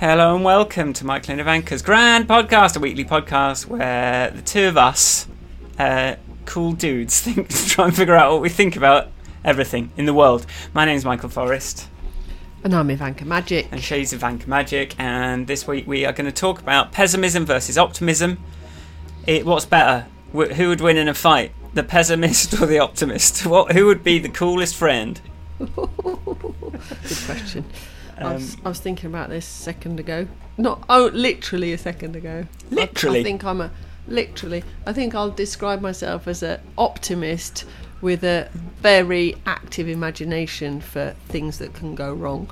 Hello and welcome to Michael and Ivanka's Grand Podcast, a weekly podcast where the two of us, uh, cool dudes, think to try and figure out what we think about everything in the world. My name's Michael Forrest, And I'm Ivanka Magic. and she's Ivanka Magic, and this week we are going to talk about pessimism versus optimism. It, what's better? Wh- Who would win in a fight, the pessimist or the optimist? What? Who would be the coolest friend? Good question. I, Um, was, I was thinking about this a second ago. Not oh, literally a second ago. I- Literally? I, think I'm a literally. I think I'll describe myself as an optimist with a very active imagination for things that can go wrong.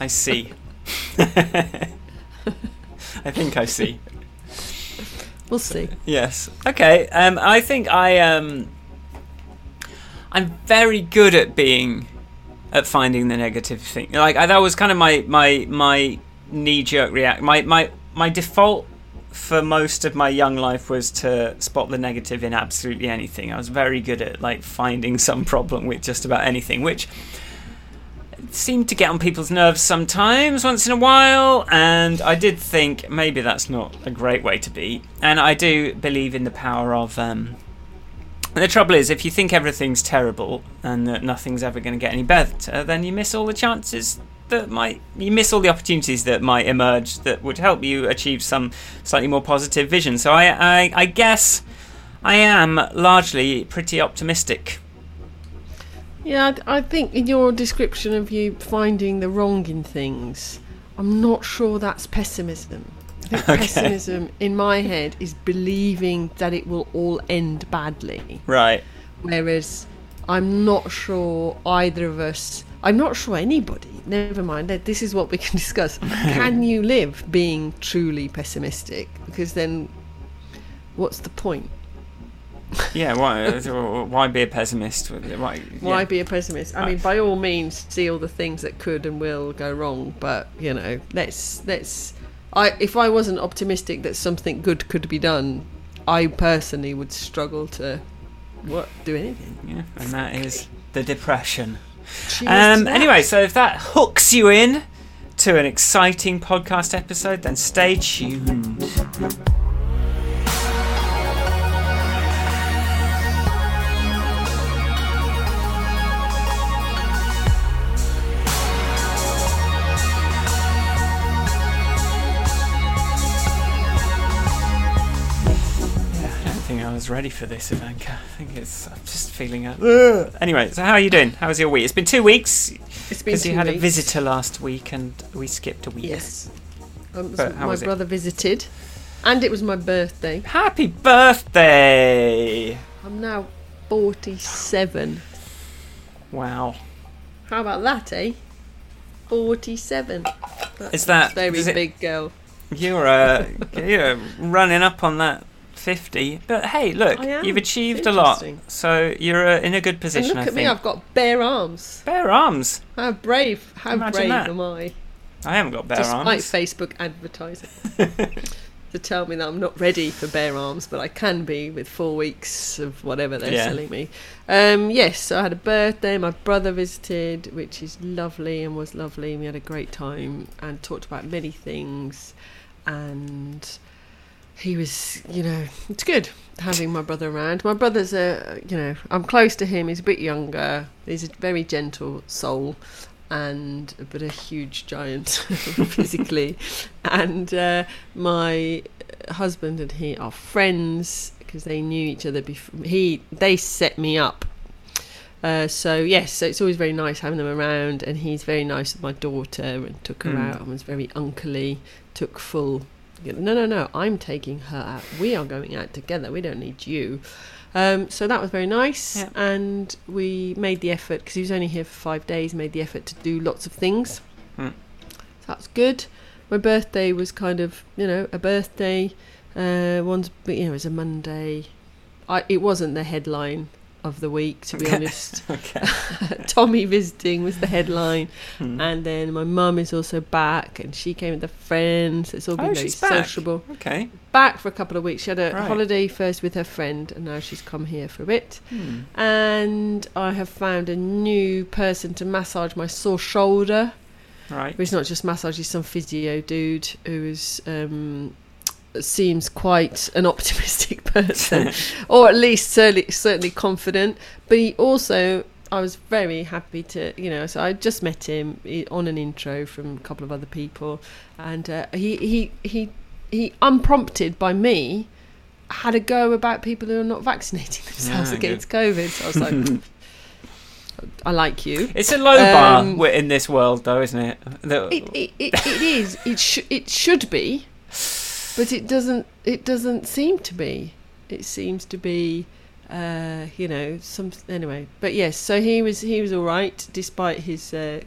I see. I think I see. We'll see. Yes. Okay. Um, I think I um, I'm very good at being at finding the negative thing. Like I, that was kind of my my my knee jerk react. My my my default for most of my young life was to spot the negative in absolutely anything. I was very good at like finding some problem with just about anything, which seemed to get on people's nerves sometimes once in a while and i did think maybe that's not a great way to be and i do believe in the power of um the trouble is if you think everything's terrible and that nothing's ever going to get any better then you miss all the chances that might you miss all the opportunities that might emerge that would help you achieve some slightly more positive vision so i i, I guess i am largely pretty optimistic Yeah, I think in your description of you finding the wrong in things, I'm not sure that's pessimism. I think Okay. pessimism in my head is believing that it will all end badly. right Whereas I'm not sure either of us, I'm not sure anybody, never mind, that this is what we can discuss. can you live being truly pessimistic? Because then what's the point? Yeah, why? uh, why be a pessimist? Why? Why be a pessimist? I mean, by all means, see all the things that could and will go wrong, but you know, let's let's. I if I wasn't optimistic that something good could be done, I personally would struggle to what do anything. Yeah, and that is the depression. Um. Anyway, so if that hooks you in to an exciting podcast episode, then stay tuned. Was ready for this, Ivanka. I think it's. I'm just feeling. A, anyway, so how are you doing? How was your week? It's been two weeks it's been because you two had a visitor last week and we skipped a week. Yes, um, But how my was it? brother visited, and it was my birthday. Happy birthday! I'm now forty-seven. Wow. How about that, eh? Forty-seven. That's Is that- a very does it- big girl? You're uh, you're running up on that fifty, but hey, look, I am. you've achieved a lot, interesting. so you're uh, in a good And position. look I at think. me, I've got bare arms. bare arms. How brave, how Imagine brave that. am I? I haven't got bare arms. Despite arms. Facebook advertising to tell me that I'm not ready for bare arms, but I can be with four weeks of whatever they're Yeah. selling me. Um, yes, so I had a birthday. My brother visited, which is lovely and was lovely. We had a great time and talked about many things. And he was, you know, it's good having my brother around. My brother's a, you know, I'm close to him. He's a bit younger. He's a very gentle soul, and but a huge giant physically. And uh, my husband and he are friends because they knew each other before. He they set me up. Uh, so yes, so it's always very nice having them around, and he's very nice with my daughter and took her Mm. out and was very unclely. Took full. No, no, no! I'm taking her out. We are going out together. We don't need you. Um, so that was very nice, Yeah. and we made the effort because he was only here for five days. Made the effort to do lots of things. Hmm. So that's good. My birthday was kind of, you know, a birthday. Uh, one's, you know, it was a Monday. I, it wasn't the headline of the week, to be honest. okay. Tommy visiting was the headline, Hmm. and then my mum is also back, and she came with a friend. So it's all been Oh, very sociable. Okay. Back for a couple of weeks. She had a Right. holiday first with her friend, and now she's come here for a bit. Hmm. And I have found a new person to massage my sore shoulder. Right. He's not just massage; he's some physio dude who is um, seems quite an optimistic person, or at least certainly certainly confident. But he also, I was very happy to, you know, so I just met him on an intro from a couple of other people, and uh, he he he he unprompted by me had a go about people who are not vaccinating themselves Ah, against COVID. So I was like, I like you. It's a low bar Um, wi- in this world, though, isn't it? The- It, it, it, it is. It should. It should be, but it doesn't. It doesn't seem to be. It seems to be, uh, you know, some anyway. But yes, so he was. He was all right, despite his, uh,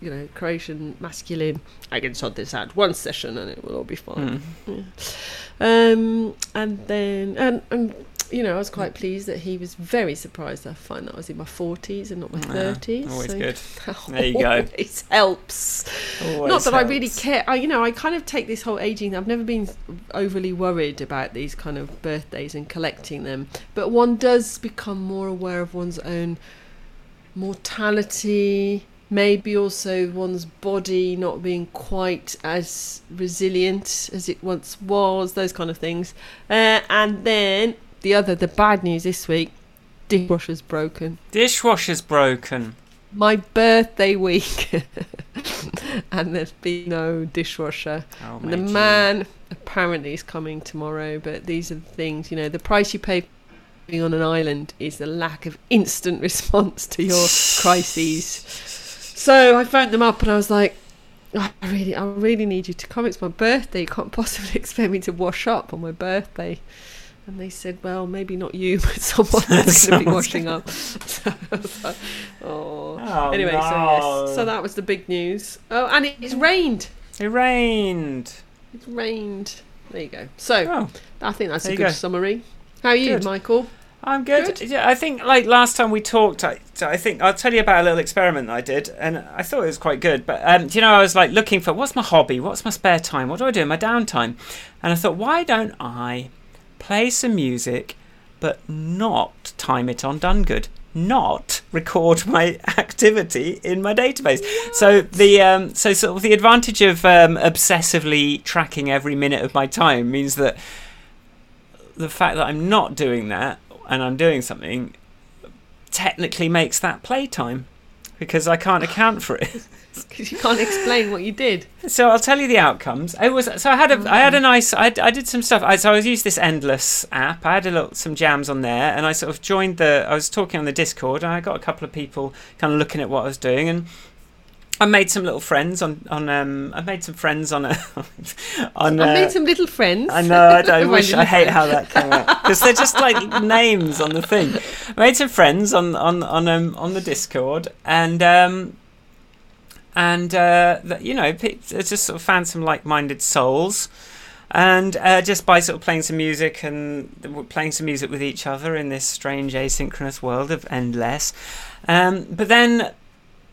you know, Croatian masculine. I can sort this out one session and it will all be fine. Mm. Um, and then and, and you know, I was quite pleased that he was very surprised. I find that I was in my forties and not my Yeah, thirties. always so good. There you go. It helps. Always Not that I really care. I, you know, I kind of take this whole aging. I've never been overly worried about these kind of birthdays and collecting them, but one does become more aware of one's own mortality. Maybe also one's body not being quite as resilient as it once was. Those kind of things. Uh, and then the other, the bad news this week: dishwasher's broken Dishwasher's broken. my birthday week and there's been no dishwasher Oh, and the man apparently is coming tomorrow but these are the things you know the price you pay for being on an island is the lack of instant response to your crises so i phoned them up and i was like "Oh, I really, I really need you to come. It's my birthday. You can't possibly expect me to wash up on my birthday. And they said, well, maybe not you, but someone else going to be washing up. So like, oh. Oh, Anyway, so yes, so that was the big news. Oh, and it, it's rained. It rained. It's rained. There you go. So Oh, I think that's There a good go. summary. How are you, Good. Michael? I'm good. Good. Yeah, I think like last time we talked, I, I think I'll tell you about a little experiment that I did, and I thought it was quite good. But um, do you know, I was like looking for what's my hobby, what's my spare time, what do I do in my downtime, and I thought, why don't I play some music, but not time it on Done Good, not record my activity in my database. So the um, so sort of the advantage of um, obsessively tracking every minute of my time means that the fact that I'm not doing that and I'm doing something technically makes that playtime because I can't account for it. Because you can't explain what you did. So I'll tell you the outcomes. I was so I had a I had a nice I, I did some stuff. I, so I used this Endlesss app. I had a little some jams on there, and I sort of joined the. I was talking on the Discord, and I got a couple of people kind of looking at what I was doing, and I made some little friends on on. Um, I made some friends on a on. I uh, made some little friends. I know. I, don't, I wish. I hate how that came out because they're just like names on the thing. I made some friends on on on um, on the Discord, and um, and uh, you know, I just sort of found some like-minded souls, and uh, just by sort of playing some music and playing some music with each other in this strange asynchronous world of Endlesss. Um, but then,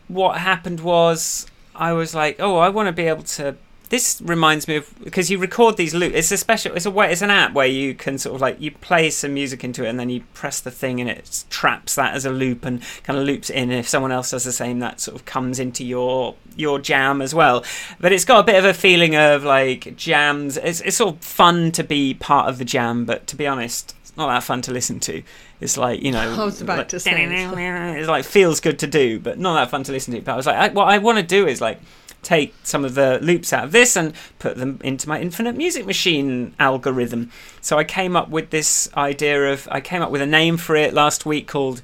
what happened was I was like, oh, I want to be able to. This reminds me of because you record these loops. It's a special. It's a way. It's an app where you can sort of like you play some music into it and then you press the thing and it traps that as a loop and kind of loops in. And if someone else does the same, that sort of comes into your your jam as well. But it's got a bit of a feeling of like jams. It's it's sort of fun to be part of the jam, but to be honest, it's not that fun to listen to. It's like you know, I was about like, to say. it's like feels good to do, but not that fun to listen to. But I was like, I, what I want to do is like take some of the loops out of this and put them into my infinite music machine algorithm. So I came up with this idea of I came up with a name for it last week called.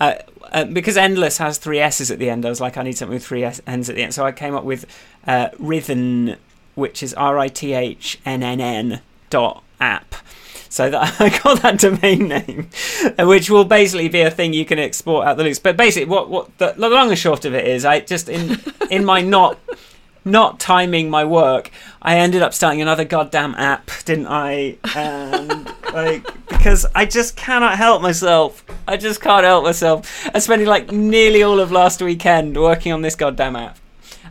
Uh, uh, because Endlesss has three s's at the end, I was like, I need something with three s n's at the end. So I came up with uh, Rhythm, which is R I T H N N N dot app. So that I got that domain name, which will basically be a thing you can export out the loops. But basically, what what the, the long and short of it is, I just in in my not not timing my work, I ended up starting another goddamn app, didn't I? And like because I just cannot help myself. I just can't help myself. I'm spending like nearly all of last weekend working on this goddamn app,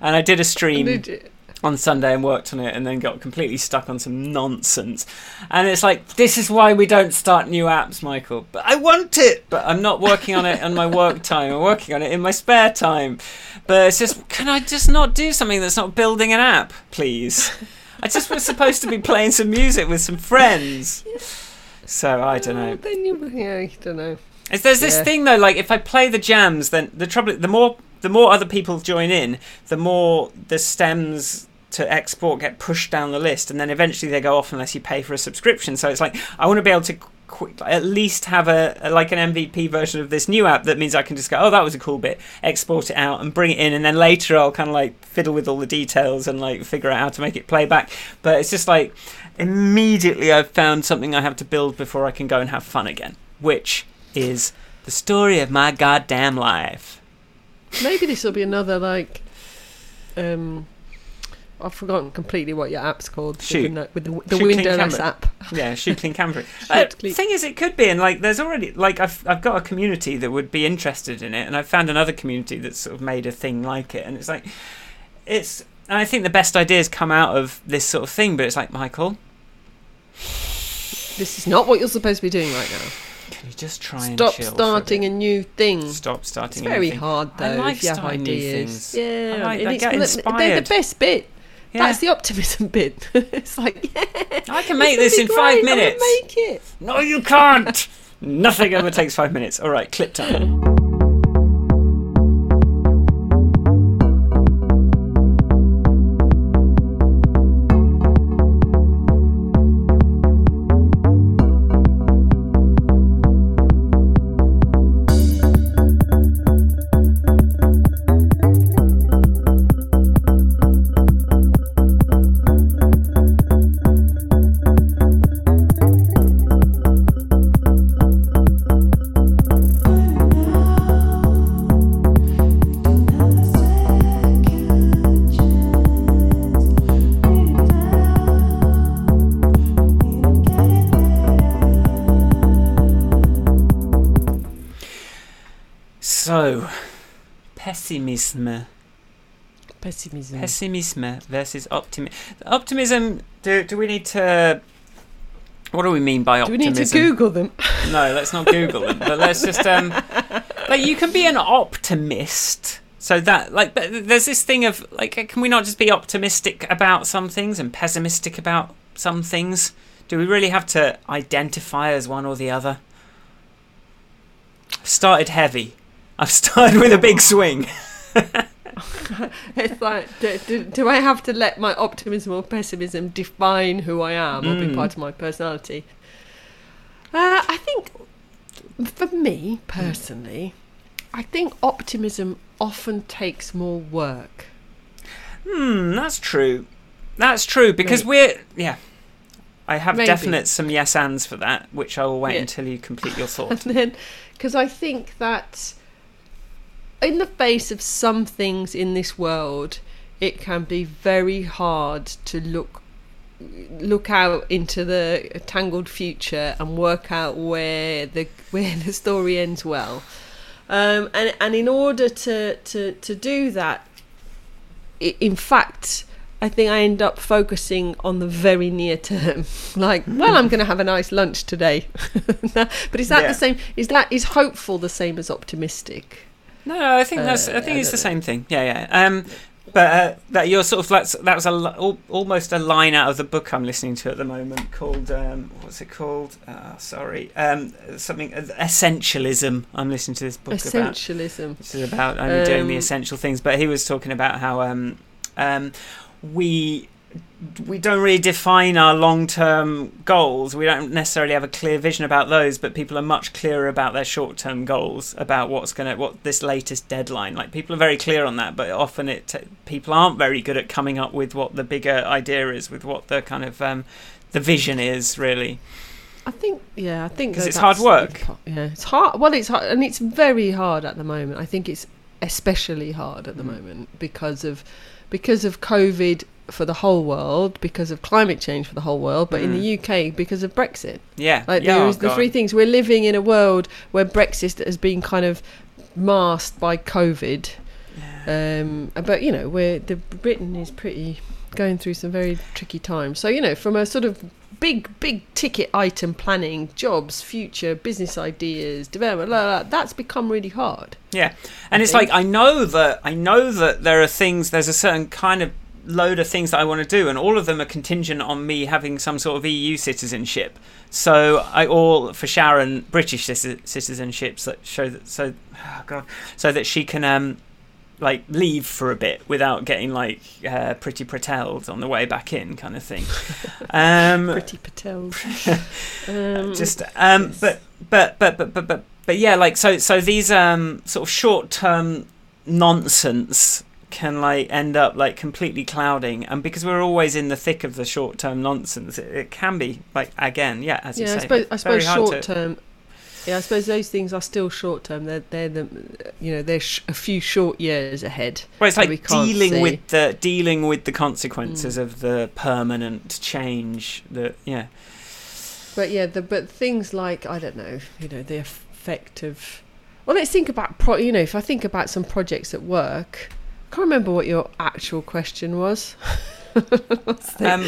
and I did a stream. Did on Sunday and worked on it and then got completely stuck on some nonsense. And it's like, this is why we don't start new apps, Michael. But I want it! But I'm not working on it on my work time. I'm working on it in my spare time. But it's just, can I just not do something that's not building an app, please? I just was supposed to be playing some music with some friends. So I don't know. Oh, then you, yeah, I don't know. Is there's this Yeah. thing though, like if I play the jams, then the trouble, the more the more other people join in, the more the stems to export get pushed down the list, and then eventually they go off unless you pay for a subscription. So it's like I want to be able to at least have a, a like an MVP version of this new app that means I can just go, oh, that was a cool bit, export it out and bring it in, and then later I'll kind of like fiddle with all the details and like figure out how to make it play back. But it's just like immediately I've found something I have to build before I can go and have fun again, which is the story of my goddamn life. Maybe this will be another like. Um, I've forgotten completely what your app's called. with Shoot. the, no- with the, the windowless app. Yeah, shoot clean camera. Uh, clean- thing is, it could be, and like, there's already like I've I've got a community that would be interested in it, and I've found another community that's sort of made a thing like it, and it's like, it's. And I think the best ideas come out of this sort of thing, but it's like Michael, This is not what you're supposed to be doing right now. can you just try and Stop chill for a starting bit? a new thing. Stop starting. It's very hard though. I like if you have ideas. Yeah, I like- I get li- They're the best bit. Yeah. That's the optimism bit. it's like, yeah, I can make this in five great, I'm minutes. Make it. No, you can't. Nothing ever takes five minutes. All right, clip time. So, pessimism. Pessimism. Pessimism versus optimism. Optimism. Do do we need to? What do we mean by optimism? Do we need to Google them? No, let's not Google them. But let's just um, like you can be an optimist. So that like, but there's this thing of like, can we not just be optimistic about some things and pessimistic about some things? Do we really have to identify as one or the other? Started heavy. I've started with a big swing. it's like, do, do, do I have to let my optimism or pessimism define who I am or be Mm. part of my personality? Uh, I think, for me personally, I think optimism often takes more work. Hmm, that's true. That's true because Maybe. we're yeah. I have Maybe. definite some yes ands for that, which I will wait Yeah. until you complete your And thought. then, because I think that in the face of some things in this world, it can be very hard to look look out into the tangled future and work out where the where the story ends well. Um, and and in order to to to do that, in fact. I think I end up focusing on the very near term. Like, well, I'm going to have a nice lunch today. but is that Yeah. the same? Is that is hopeful the same as optimistic? No, no, I think that's. Uh, I think it's the same thing. Yeah, yeah. Um, but uh, that you're sort of that's that was a al- almost a line out of the book I'm listening to at the moment called um, what's it called? Uh, sorry, um, something uh, essentialism. I'm listening to this book about. Essentialism. This is about only doing the Um, essential things. But he was talking about how um, um, we we don't really define our long term goals. We don't necessarily have a clear vision about those, but people are much clearer about their short term goals, about what's gonna what this latest deadline. Like people are very clear on that, but often it people aren't very good at coming up with what the bigger idea is, with what the kind of um, the vision is really. I think, yeah, I think 'Cause that it's hard work. Yeah, it's hard. Well, it's hard, and it's very hard at the moment. I think it's especially hard at the Mm. moment because of because of COVID for the whole world, because of climate change for the whole world, but in Mm. the UK because of Brexit. Yeah, Like yeah, there oh the God. three things. We're living in a world where Brexit has been kind of masked by COVID. Um, but you know, we're the Britain is pretty going through some very tricky times. So you know, from a sort of big, big ticket item planning, jobs, future, business ideas, development, blah, blah, blah, that's become really hard. Yeah, and I it's think. like I know that I know that there are things. There's a certain kind of load of things that I want to do, and all of them are contingent on me having some sort of EU citizenship. So I all for Sharon British citi- citizenships that show that so oh God so that she can um like leave for a bit without getting like uh, pretty pretelled on the way back in kind of thing. Um, Priti Patel. um, just um yes. but but but but but but but yeah like so so these um sort of short term nonsense can like end up like completely clouding and because we're always in the thick of the short term nonsense it, it can be like again yeah as you yeah, say I suppose, I very suppose short to- term. Yeah, I suppose those things are still short term. They're they're the you know they're sh- a few short years ahead. well, it's like dealing see. with the dealing with the consequences Mm. of the permanent change that yeah But yeah, the but things like I don't know, you know, the effect of. Well, let's think about pro. You know, if I think about some projects at work, can't remember what your actual question was. Um,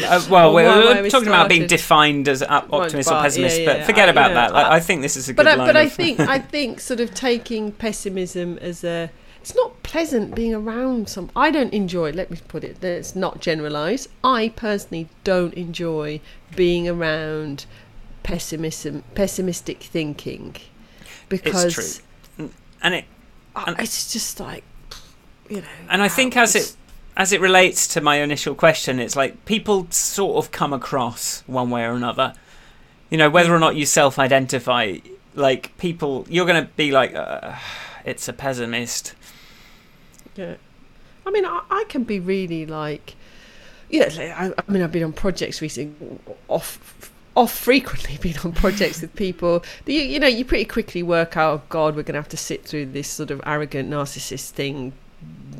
uh, well, we're, we're we talking about being defined as optimist but- or pessimist, yeah, but forget I- about know, that. Like, I- I think this is a good but I, line. but I think I think sort of taking pessimism as a it's not pleasant being around some I don't enjoy let me put it let's not generalize I personally don't enjoy being around pessimism pessimistic thinking because true. and it And- it's just like you know and I think as it as it relates to my initial question, it's like people sort of come across one way or another. You know, whether or not you self-identify, like people, you're going to be like, uh, it's a pessimist. Yeah, I mean, I, I can be really like, yeah. I, I mean, I've been on projects recently, off, off frequently been on projects with people. You, you know, you pretty quickly work out. Oh God, we're going to have to sit through this sort of arrogant narcissist thing,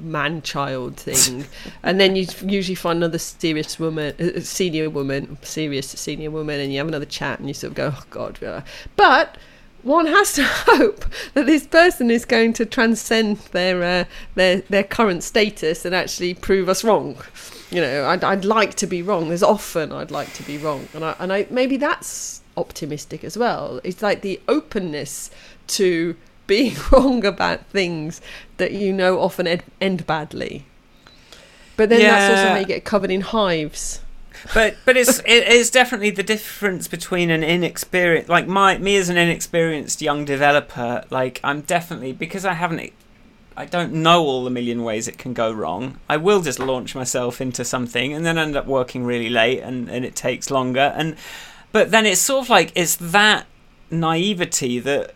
man child thing, and then you usually find another serious woman, uh, senior woman, serious senior woman, and you have another chat, and you sort of go, oh God, uh, but one has to hope that this person is going to transcend their uh, their their current status and actually prove us wrong. You know, I'd, I'd like to be wrong. There's often I'd like to be wrong, and I and I maybe that's optimistic as well. It's like the openness to being wrong about things that you know often end, end badly. But then that's also Yeah. how you get covered in hives. but but it's it is definitely the difference between an inexperienced like my me as an inexperienced young developer like i'm definitely because i haven't i don't know all the million ways it can go wrong i will just launch myself into something and then end up working really late and and it takes longer and but then it's sort of like it's that naivety that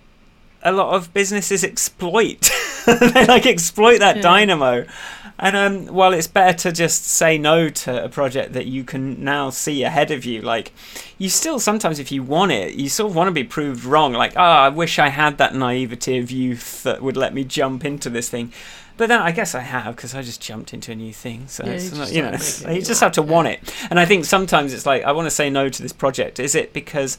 a lot of businesses exploit they like exploit that Yeah. dynamo and um, while it's better to just say no to a project that you can now see ahead of you, like you still sometimes, if you want it, you sort of want to be proved wrong. Like, oh, I wish I had that naivety of youth that would let me jump into this thing. But then I guess I have because I just jumped into a new thing. So Yeah, it's you not, you know, gotta it's- make it you just have to yeah. want it. And I think sometimes it's like I want to say no to this project. Is it because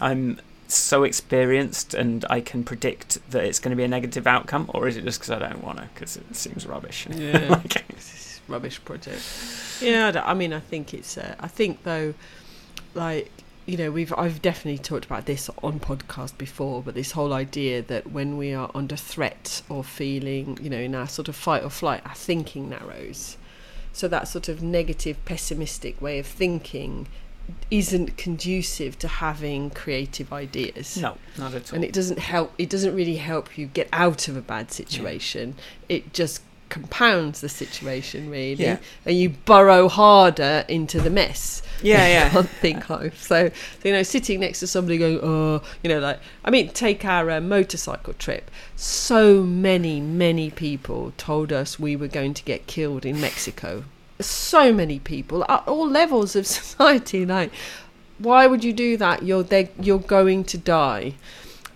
I'm so experienced and I can predict that it's going to be a negative outcome, or is it just because I don't want to because it seems rubbish? Yeah. Like- rubbish project. Yeah, I, I mean, I think it's. Uh, I think though, like you know, we've I've definitely talked about this on podcast before, but this whole idea that when we are under threat or feeling, you know, in our sort of fight or flight, our thinking narrows. So that sort of negative, pessimistic way of thinking isn't conducive to having creative ideas. No, not at all. and it doesn't help it doesn't really help you get out of a bad situation. It just compounds the situation really. Yeah. and you burrow harder into the mess. Yeah, yeah. can't think of. So, so you know sitting next to somebody going oh you know like i mean take our uh, motorcycle trip. So many many people told us we were going to get killed in mexico so many people at all levels of society like why would you do that? You're you're going to die.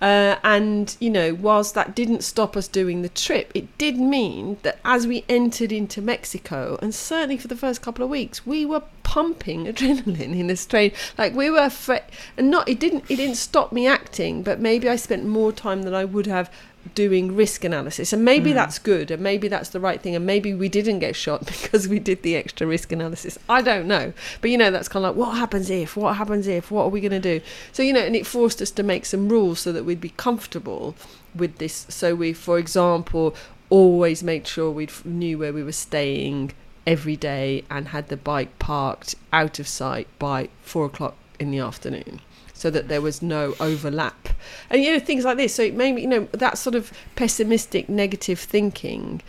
Uh, and you know whilst that didn't stop us doing the trip it did mean that as we entered into mexico and certainly for the first couple of weeks we were pumping adrenaline in a strange like we were afraid and not it didn't it didn't stop me acting but maybe i spent more time than i would have doing risk analysis. And maybe Mm. that's good and maybe that's the right thing and maybe we didn't get shot because we did the extra risk analysis. I don't know. But you know that's kind of like what happens if? What happens if? What are we going to do? So you know and it forced us to make some rules so that we'd be comfortable with this. So we for example always made sure we knew where we were staying every day and had the bike parked out of sight by four o'clock in the afternoon so that there was no overlap. And you know things like this. So it made me you know that sort of pessimistic negative thinking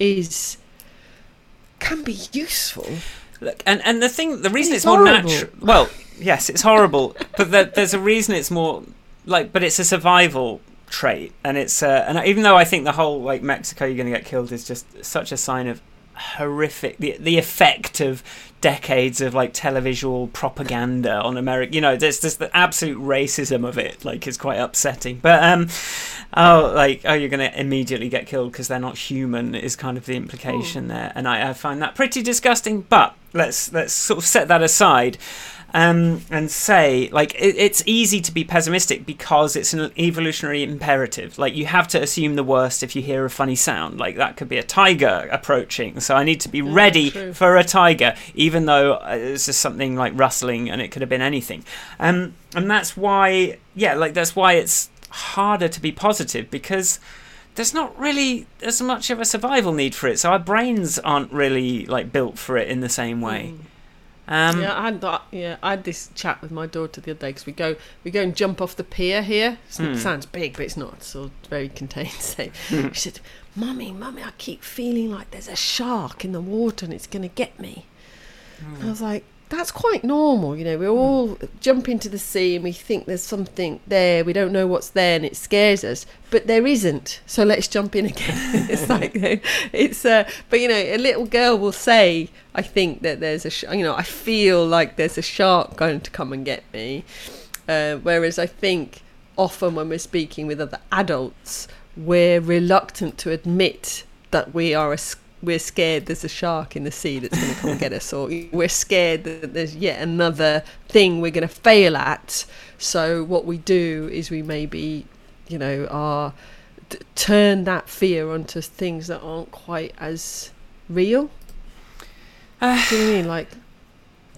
is can be useful. Look, and and the thing, the reason It's it's, more natural. Well, yes, it's horrible, but there, there's a reason it's more like, but it's a survival trait, and it's uh, and even though I think the whole like Mexico, you're going to get killed, is just such a sign of horrific the the effect of decades of like televisual propaganda on America. You know, there's just the absolute racism of it. Like, is quite upsetting. But um, oh, like oh, you're going to immediately get killed because they're not human is kind of the implication there, and I, I find that pretty disgusting. But let's let's sort of set that aside. Um, and say like it, it's easy to be pessimistic because it's an evolutionary imperative. Like you have to assume the worst if you hear a funny sound. Like that could be a tiger approaching, so I need to be Yeah, ready true. for a tiger, even though uh, it's just something like rustling and it could have been anything. Um, and that's why, yeah, like that's why it's harder to be positive because there's not really as much of a survival need for it. So our brains aren't really like built for it in the same way. Mm. Um, yeah, I had that. Yeah, I had this chat with my daughter the other day because we go we go and jump off the pier here. Hmm. It sounds big, but it's not. It's all very contained. So Hmm. she said, "Mummy, mummy, I keep feeling like there's a shark in the water and it's going to get me." And I was like, "That's quite normal, you know. We all jump into the sea and we think there's something there. We don't know what's there, and it scares us, but there isn't. So let's jump in again." it's like it's uh, but you know, a little girl will say, "I think that there's a, sh- you know, I feel like there's a shark going to come and get me," uh, whereas I think often when we're speaking with other adults, we're reluctant to admit that we are a we're scared there's a shark in the sea that's going to come and get us, or we're scared that there's yet another thing we're going to fail at. So what we do is we maybe, you know, are t- turn that fear onto things that aren't quite as real. Uh, Do you I mean? Like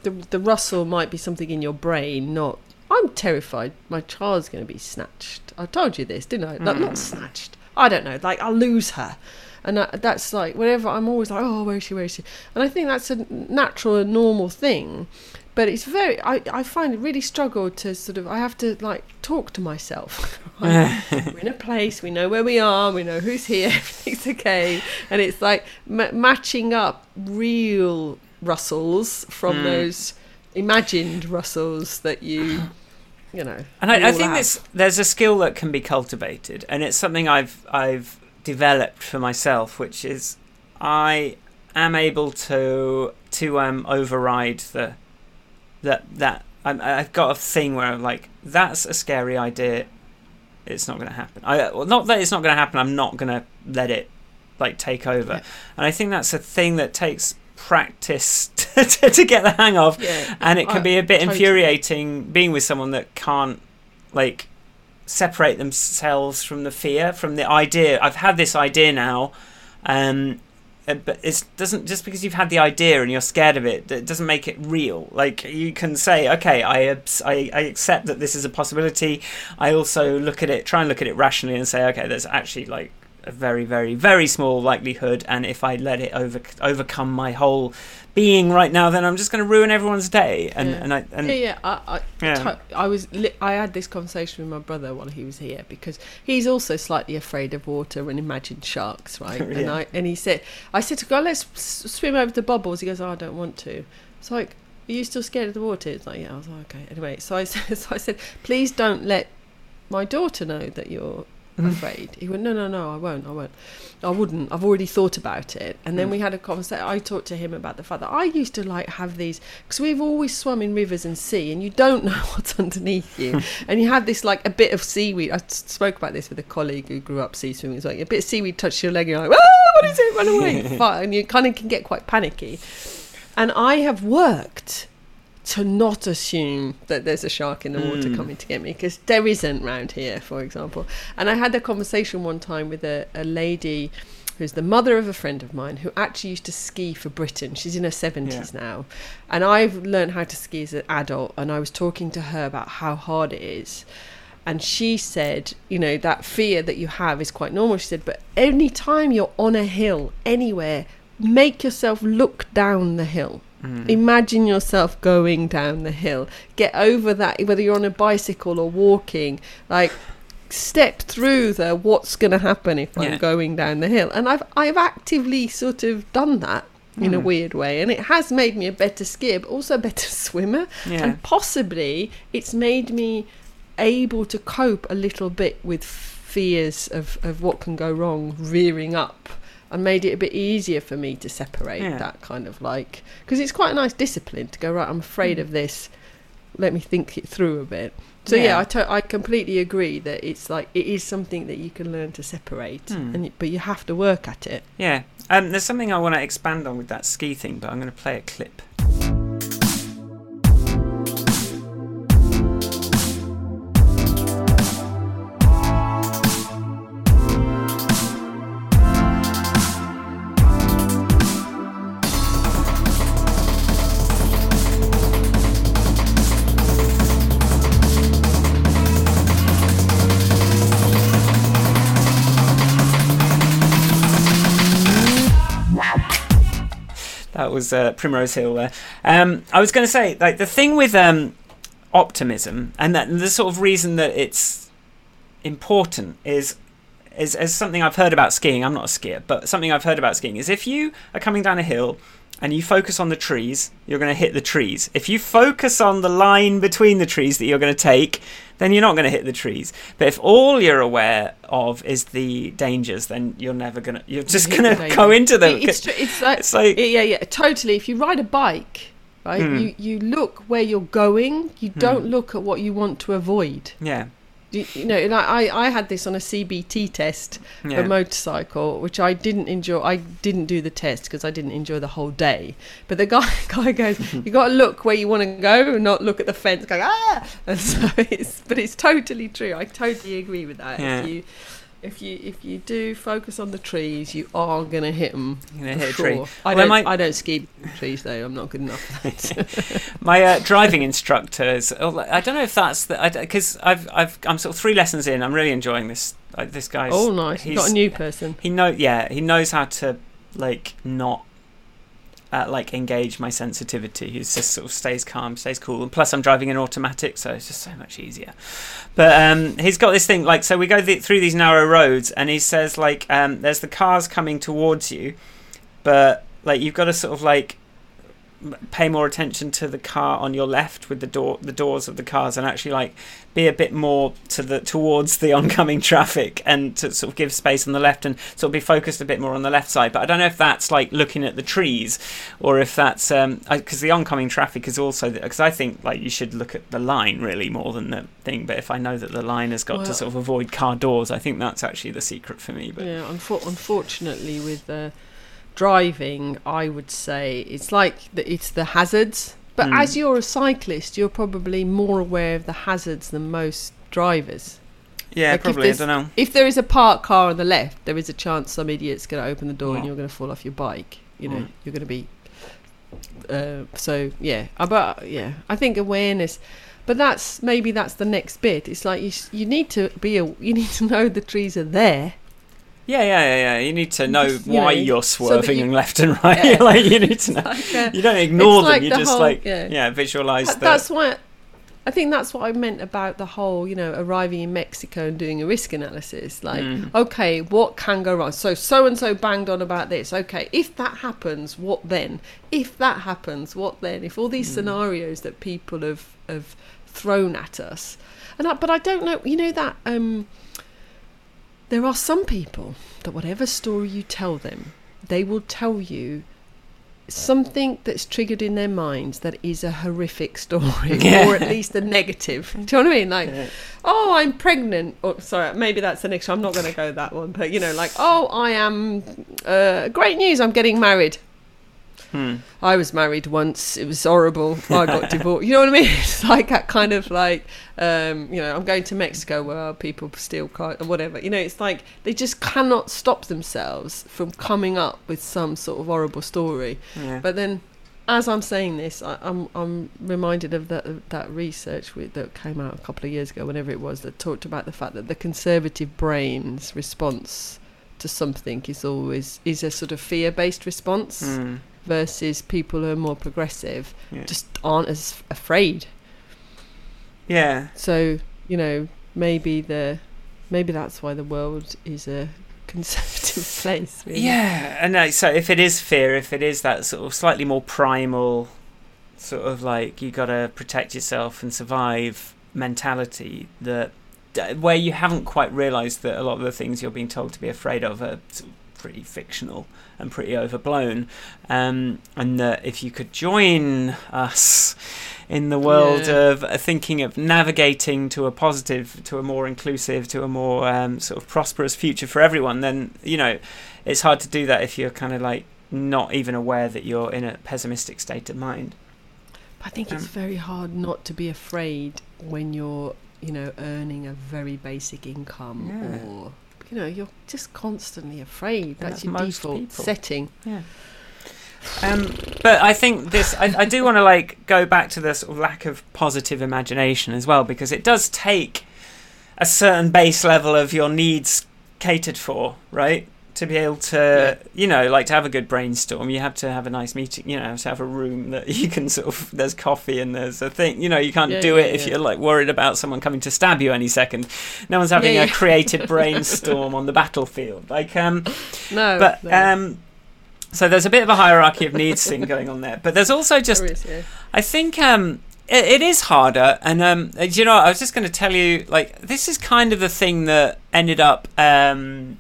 the the rustle might be something in your brain, not. I'm terrified my child's going to be snatched. I told you this, didn't I? Not, not snatched. I don't know. Like I'll lose her, and that, that's like whenever I'm always like, oh, where is she? Where is she? And I think that's a natural and normal thing. But it's very. I, I find it really struggle to sort of. I have to like talk to myself. Like, we're in a place. We know where we are. We know who's here. Everything's okay. And it's like ma- matching up real rustles from Mm. those imagined rustles that you, you know. And I, I think this there's a skill that can be cultivated, and it's something I've I've developed for myself, which is I am able to to um override the that that I'm, I've got a thing where I'm like that's a scary idea. It's not going to happen. I well, not that it's not going to happen. I'm not going to let it like take over. Yeah. And I think that's a thing that takes practice to, to get the hang of Yeah. and it can I- be a bit totally. infuriating being with someone that can't like separate themselves from the fear from the idea. I've had this idea now um uh, but it doesn't just because you've had the idea and you're scared of it it doesn't make it real. Like you can say okay I, I i accept that this is a possibility. I also look at it try and look at it rationally and say okay there's actually like a very very very small likelihood and if i let it over overcome my whole being right now then i'm just going to ruin everyone's day and Yeah. and i and yeah, yeah. I, I, Yeah. to- I was. Li- I had this conversation with my brother while he was here because he's also slightly afraid of water and imagined sharks, right? And I and he said, I said to go, let's s- swim over the bubbles. He goes, oh, I don't want to. It's like, are you still scared of the water? It's like, yeah. I was like, okay. Anyway, so I said, so I said, please don't let my daughter know that you're Mm. afraid. He went, no, no, no, I won't, I won't. I wouldn't. I've already thought about it. And then Mm. we had a conversation. I talked to him about the fact that I used to like have these because we've always swum in rivers and sea, and you don't know what's underneath you. and you have this like a bit of seaweed. I spoke about this with a colleague who grew up sea swimming. It's like a bit of seaweed touches your leg, and you're like, ah, what is it? Run away! And you kind of can get quite panicky. And I have worked to not assume that there's a shark in the water Mm. coming to get me because there isn't round here, for example. And I had a conversation one time with a, a lady who's the mother of a friend of mine who actually used to ski for Britain. She's in her 70s now. And I've learned how to ski as an adult. And I was talking to her about how hard it is. And she said, you know, that fear that you have is quite normal. She said, but any time you're on a hill, anywhere, make yourself look down the hill. Mm. Imagine yourself going down the hill. Get over that, whether you're on a bicycle or walking. Like, step through the what's going to happen if Yeah. I'm going down the hill. And I've I've actively sort of done that in a Mm. weird way, and it has made me a better skier, but also a better swimmer. Yeah. And possibly it's made me able to cope a little bit with fears of, of what can go wrong rearing up and made it a bit easier for me to separate Yeah. that kind of like because it's quite a nice discipline to go right i'm afraid of this let me think it through a bit so yeah, Yeah. I, to- I completely agree that it's like it is something that you can learn to separate Hmm. and but you have to work at it Yeah. Um, there's something I want to expand on with that ski thing, but I'm going to play a clip. Was uh, Primrose Hill there. Um, I was going to say, like, the thing with um, optimism, and that the sort of reason that it's important is, is, is something I've heard about skiing. I'm not a skier, but something I've heard about skiing is if you are coming down a hill and you focus on the trees, you're going to hit the trees. If you focus on the line between the trees that you're going to take, then you're not going to hit the trees. But if all you're aware of is the dangers, then you're never going to. You're just going to go into them. It's, tr- it's like It's like yeah yeah totally if you ride a bike right Hmm. you you look where you're going you don't look at what you want to avoid yeah, you, you know like I, I had this on a cbt test yeah. a motorcycle which i didn't enjoy i didn't do the test because i didn't enjoy the whole day. But the guy guy goes you got to look where you want to go and not look at the fence. Going ah! And so it's but it's totally true. I totally agree with that. Yeah. if you if you if you do focus on the trees you are going to hit them You're gonna hit a sure. tree. I Well, don't. my- I don't ski trees though. I'm not good enough. My uh, driving instructors. oh, I don't know if that's the because I've I've I'm sort of three lessons in. I'm really enjoying this. Like, this guy's. oh, nice. You got a new person. He know yeah he knows how to like not. Uh, like engage my sensitivity. He just sort of stays calm, stays cool, and plus I'm driving an automatic, so it's just so much easier. But um, he's got this thing like so we go th- through these narrow roads, and he says like um, there's the cars coming towards you, but like you've got to sort of like pay more attention to the car on your left with the door the doors of the cars and actually like be a bit more to the towards the oncoming traffic and to sort of give space on the left and sort of be focused a bit more on the left side but i don't know if that's like looking at the trees or if that's um because the oncoming traffic is also because i think like you should look at the line really more than the thing but if i know that the line has got to sort of avoid car doors i think that's actually the secret for me but Yeah. Unfor- unfortunately, with uh, driving, I would say it's like the, it's the hazards. But Mm. as you're a cyclist, you're probably more aware of the hazards than most drivers. yeah Like, probably i don't know If there is a parked car on the left, there is a chance some idiot's going to open the door and you're going to fall off your bike. You know, Mm. you're going to be. Uh, so yeah, Uh, but yeah, I think awareness. But that's maybe that's the next bit. It's like you you need to be a, you need to know the trees are there. Yeah, yeah, yeah, yeah. You need to know Just, you why know, you're so swerving you- left and right. Yeah. like you need to know. Like, uh, You don't ignore them. like you the just whole- like yeah. yeah, visualize That- the. that's why I think that's what I meant about the whole, you know, arriving in Mexico and doing a risk analysis. Like, Mm. okay, what can go wrong? So so and so banged on about this. Okay, if that happens, what then? If that happens, what then? If all these Mm. scenarios that people have have thrown at us, and I, but I don't know. You know that um, there are some people that whatever story you tell them, they will tell you something that's triggered in their minds that is a horrific story Yeah. or at least a negative. Do you know what I mean? Like, Yeah. oh, I'm pregnant. Or sorry, maybe that's the next. I'm not going to go that one, but you know, like, oh, I am. Uh, great news! I'm getting married. Hmm. I was married once. It was horrible. I got divorced. You know what I mean? It's like that kind of like, um, you know, I'm going to Mexico where people steal cars or whatever. You know, it's like they just cannot stop themselves from coming up with some sort of horrible story. Yeah. But then, as I'm saying this, I, I'm I'm reminded of that that research with, that came out a couple of years ago, whenever it was, that talked about the fact that the conservative brain's response to something is always is a sort of fear-based response Hmm. Versus people who are more progressive Yeah. just aren't as afraid. yeah. So you know maybe the maybe that's why the world is a conservative place. Really. Yeah, and uh, so if it is fear, if it is that sort of slightly more primal, sort of like you got to protect yourself and survive mentality, that where you haven't quite realised that a lot of the things you're being told to be afraid of are of pretty fictional and pretty overblown, um, and that if you could join us in the world Yeah. of uh, thinking of navigating to a positive, to a more inclusive, to a more um, sort of prosperous future for everyone, then you know it's hard to do that if you're kind of like not even aware that you're in a pessimistic state of mind. I think it's Um, very hard not to be afraid when you're, you know, earning a very basic income Yeah. or, you know, you're just constantly afraid. That's that's your default people. setting. Um, but I think this, I, I do want to like go back to this sort of lack of positive imagination as well, because it does take a certain base level of your needs catered for, right? To be able to, you know, like to have a good brainstorm, you have to have a nice meeting, you know, have to have a room that you can sort of, there's coffee and there's a thing, you know, you can't Yeah, do yeah, it if you're like worried about someone coming to stab you any second. No one's having Yeah, a creative brainstorm on the battlefield. Like, um, No, but no, um, so there's a bit of a hierarchy of needs thing going on there. But there's also just, there is, yeah. I think um, it, it is harder. And um, do you know, I was just going to tell you, like, this is kind of the thing that ended up um,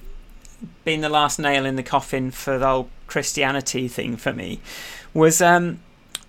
being the last nail in the coffin for the whole Christianity thing for me. Was um,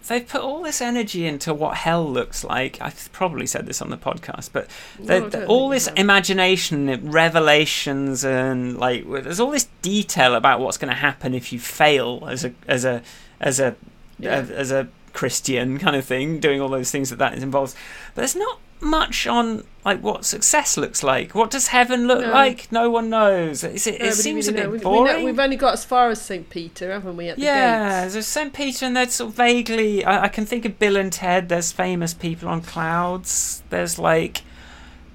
they've put all this energy into what hell looks like. I've probably said this on the podcast, but No, the, I the- all this imagination, revelations, and like there's all this detail about what's going to happen if you fail as a as a as a Yeah. as a Christian kind of thing, doing all those things that that involves. But there's not much on like what success looks like. What does heaven look No. like? No one knows. Is it, it seems a bit We- we know- boring. we've only got as far as St. Peter, haven't we, at the Yeah, gates? there's St. Peter, and there's sort of vaguely. I, I can think of Bill and Ted. There's famous people on clouds. There's like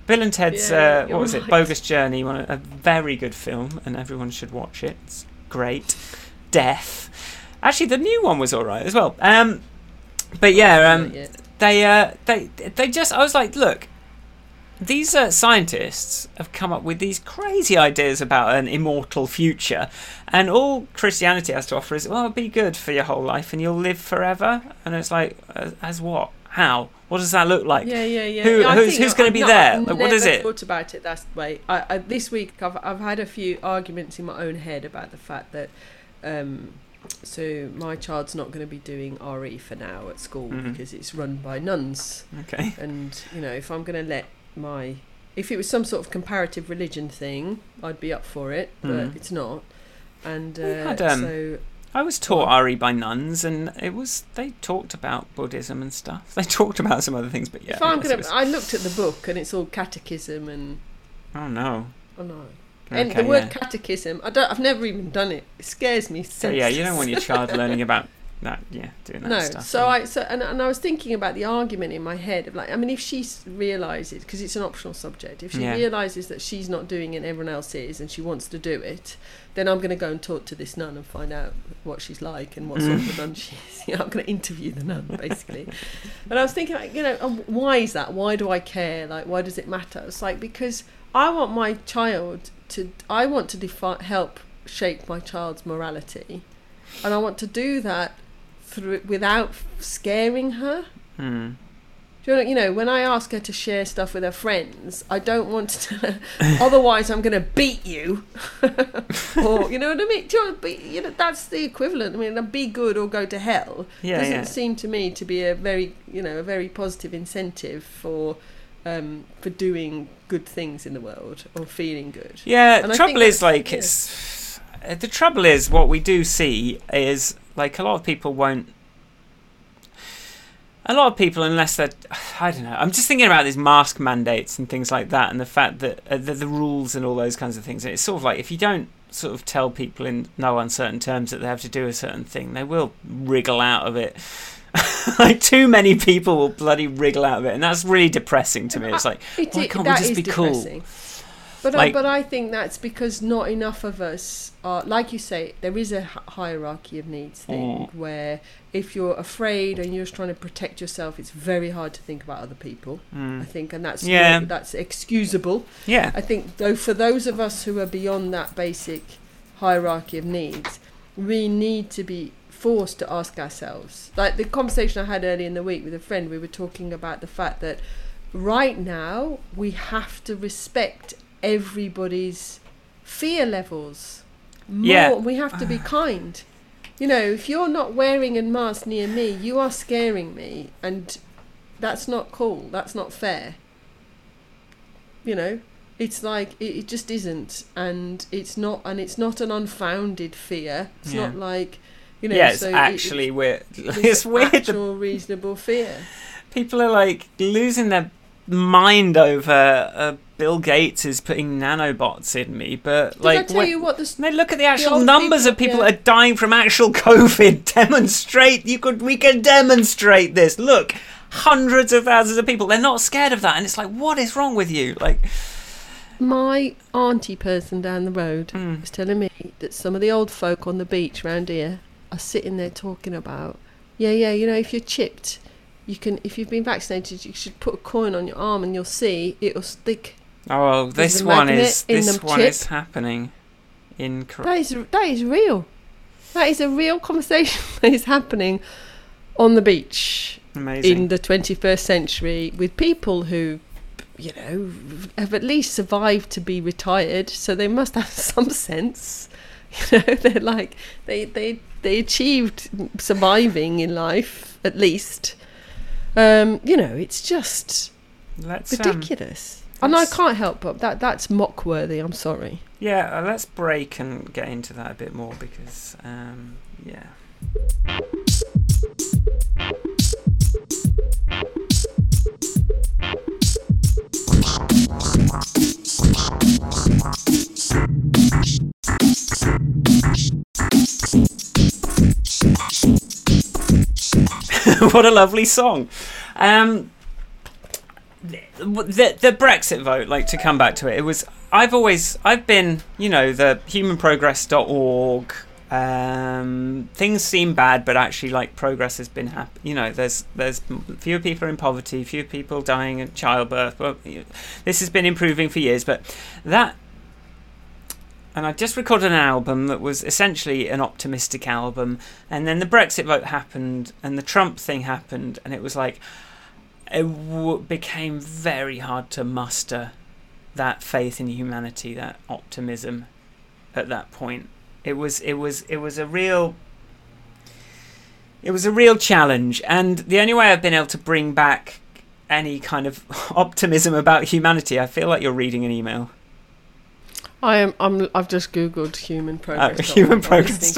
Bill and Ted's. Yeah, uh, what was it? Bogus Journey. One a very good film, and everyone should watch it. It's great. Death. Actually, the new one was all right as well. Um, but yeah, um, Yeah. They uh, they they just. I was like, look. These uh, scientists have come up with these crazy ideas about an immortal future, and all Christianity has to offer is, well, be good for your whole life and you'll live forever. And it's like, uh, as what? How? What does that look like? yeah, yeah, yeah. who- who's- who's gonna be no, there? Like, what is it? Thought about it that way. I, I, this week, I've I've had a few arguments in my own head about the fact that, um, so my child's not going to be doing RE for now at school Mhm. because it's run by nuns, Okay. and you know if I'm going to let my if it was some sort of comparative religion thing, I'd be up for it, but Mhm. it's not. And uh, had, um, so I was taught RE by nuns, and it was they talked about Buddhism and stuff. They talked about some other things, but yeah. if I'm I guess it gonna, was- I looked at the book and it's all catechism and oh no. oh no. And Okay, the word yeah. catechism, I don't. I've never even done it. It scares me. So yeah, you don't want your child learning about that. Yeah, doing that no. stuff. So I so and, and I was thinking about the argument in my head of like I mean if she realizes because it's an optional subject if she Yeah. realizes that she's not doing it and everyone else is and she wants to do it then I'm going to go and talk to this nun and find out what she's like and what sort of a nun she is. You know, I'm going to interview the nun basically. but I was thinking like you know um, why is that? Why do I care? Like why does it matter? It's like because I want my child to I want to defi- help shape my child's morality and I want to do that through without scaring her. Hmm. Do you know, you know, when I ask her to share stuff with her friends, I don't want to. otherwise, I'm going to beat you, or you know what I mean. Do you, know, be, you know, that's the equivalent. I mean, be good or go to hell Yeah, doesn't yeah. seem to me to be a very, you know, a very positive incentive for um, for doing good things in the world or feeling good. Yeah, And trouble is like yeah. it's uh, the trouble is what we do see is Like a lot of people won't. A lot of people, unless they're, I don't know. I'm just thinking about these mask mandates and things like that, and the fact that uh, the, the rules and all those kinds of things. And It's sort of like if you don't sort of tell people in no uncertain terms that they have to do a certain thing, they will wriggle out of it. like too many people will bloody wriggle out of it, and that's really depressing to me. It's like It why can't we just be cool? depressing. But I, but I think that's because not enough of us are like you say. There is a hierarchy of needs thing Mm. where if you're afraid and you're just trying to protect yourself, it's very hard to think about other people. I Mm. think, and that's Yeah. that's excusable. Yeah, I think though for those of us who are beyond that basic hierarchy of needs, we need to be forced to ask ourselves. Like the conversation I had earlier in the week with a friend, we were talking about the fact that right now we have to respect everybody's fear levels. More, Yeah. we have to be kind. You know, if you're not wearing a mask near me, you are scaring me, and that's not cool. That's not fair. You know, it's like it, it just isn't, and it's not, and it's not an unfounded fear. It's Yeah. not like, you know, yeah, it's so it- actually weird. it's It's weird. Actual reasonable fear. people are like losing their mind over uh, Bill Gates is putting nanobots in me, but Did like I tell when- you what the they look at the actual old numbers people- of people yeah. that are dying from actual COVID. Demonstrate you could we can demonstrate this. Look, hundreds of thousands of people. They're not scared of that, and it's like, what is wrong with you? Like, my auntie person down the road mm, was telling me that some of the old folk on the beach round here are sitting there talking about, yeah, yeah, you know, if you're chipped, you can, if you've been vaccinated, you should put a coin on your arm and you'll see it'll stick. oh, this one is this one chip. is happening in. Cor- That is that is real. That is a real conversation that is happening on the beach Amazing. in the 21st century with people who you know have at least survived to be retired so they must have some sense you know they're like they they they achieved surviving in life at least. Um you know it's just Let's um, ridiculous. And i can't help but that that's mock worthy i'm sorry. Yeah, uh, let's break and get into that a bit more because, um, yeah. what a lovely song. Um, the, the Brexit vote, like to come back to it, it was I've always I've been you know the humanprogress.org. Um, things seem bad, but actually, like progress has been hap- You know, there's there's fewer people in poverty, fewer people dying in childbirth. Well, this has been improving for years, but that. And I just recorded an album that was essentially an optimistic album, and then the Brexit vote happened, and the Trump thing happened, and it was like it w- became very hard to muster that faith in humanity, that optimism at that point. It was it was it was a real it was a real challenge and the only way I've been able to bring back any kind of optimism about humanity, I feel like you're reading an email. I am i'm i've just googled human Oh, progress human I'm progress.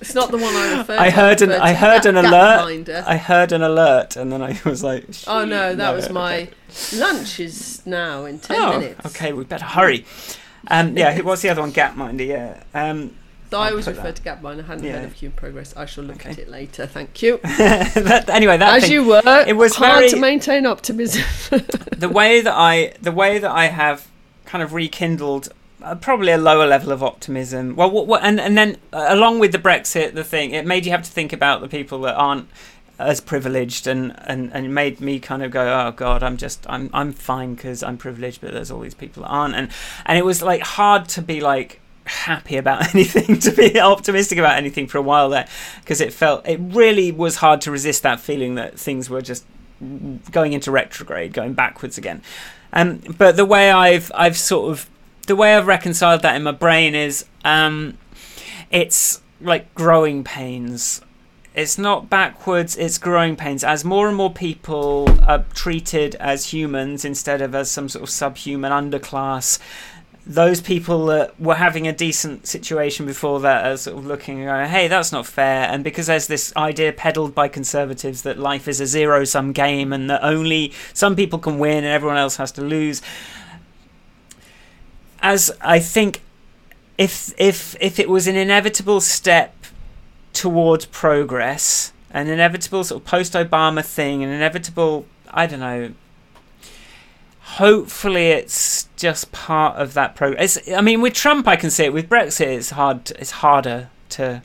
it's not the one i referred I to, heard an I heard an alert. Gapminder. I heard an alert and then I was like, Oh no, that was my okay. lunch is now in ten oh, minutes. okay, we better hurry. Um, yeah, what's the other one? Gapminder. Yeah. Um, I always refer that. to Gapminder. I hadn't Yeah. heard of Human Progress. I shall look Okay. at it later. Thank you. that, anyway, that As thing, you were, it was hard very- to maintain optimism. the way that I the way that I have kind of rekindled uh, probably a lower level of optimism. Well, what, what and and then uh, along with the Brexit, the thing it made you have to think about the people that aren't as privileged and and and it made me kind of go oh god i'm just i'm i'm fine because i'm privileged but there's all these people that aren't and and it was like hard to be like happy about anything to be optimistic about anything for a while there because it felt it really was hard to resist that feeling that things were just going into retrograde going backwards again um but the way i've i've sort of the way i've reconciled that in my brain is um it's like growing pains. It's not backwards it's growing pains. As more and more people are treated as humans instead of as some sort of subhuman underclass those people that were having a decent situation before that are sort of looking and going, hey, that's not fair. And because there's this idea peddled by conservatives that life is a zero sum game and that only some people can win and everyone else has to lose. As I think if if if it was an inevitable step towards progress, an inevitable sort of post Obama thing, an inevitable I don't know hopefully it's just part of that progress. I mean, with Trump, I can see it. With Brexit, it's hard. It's harder to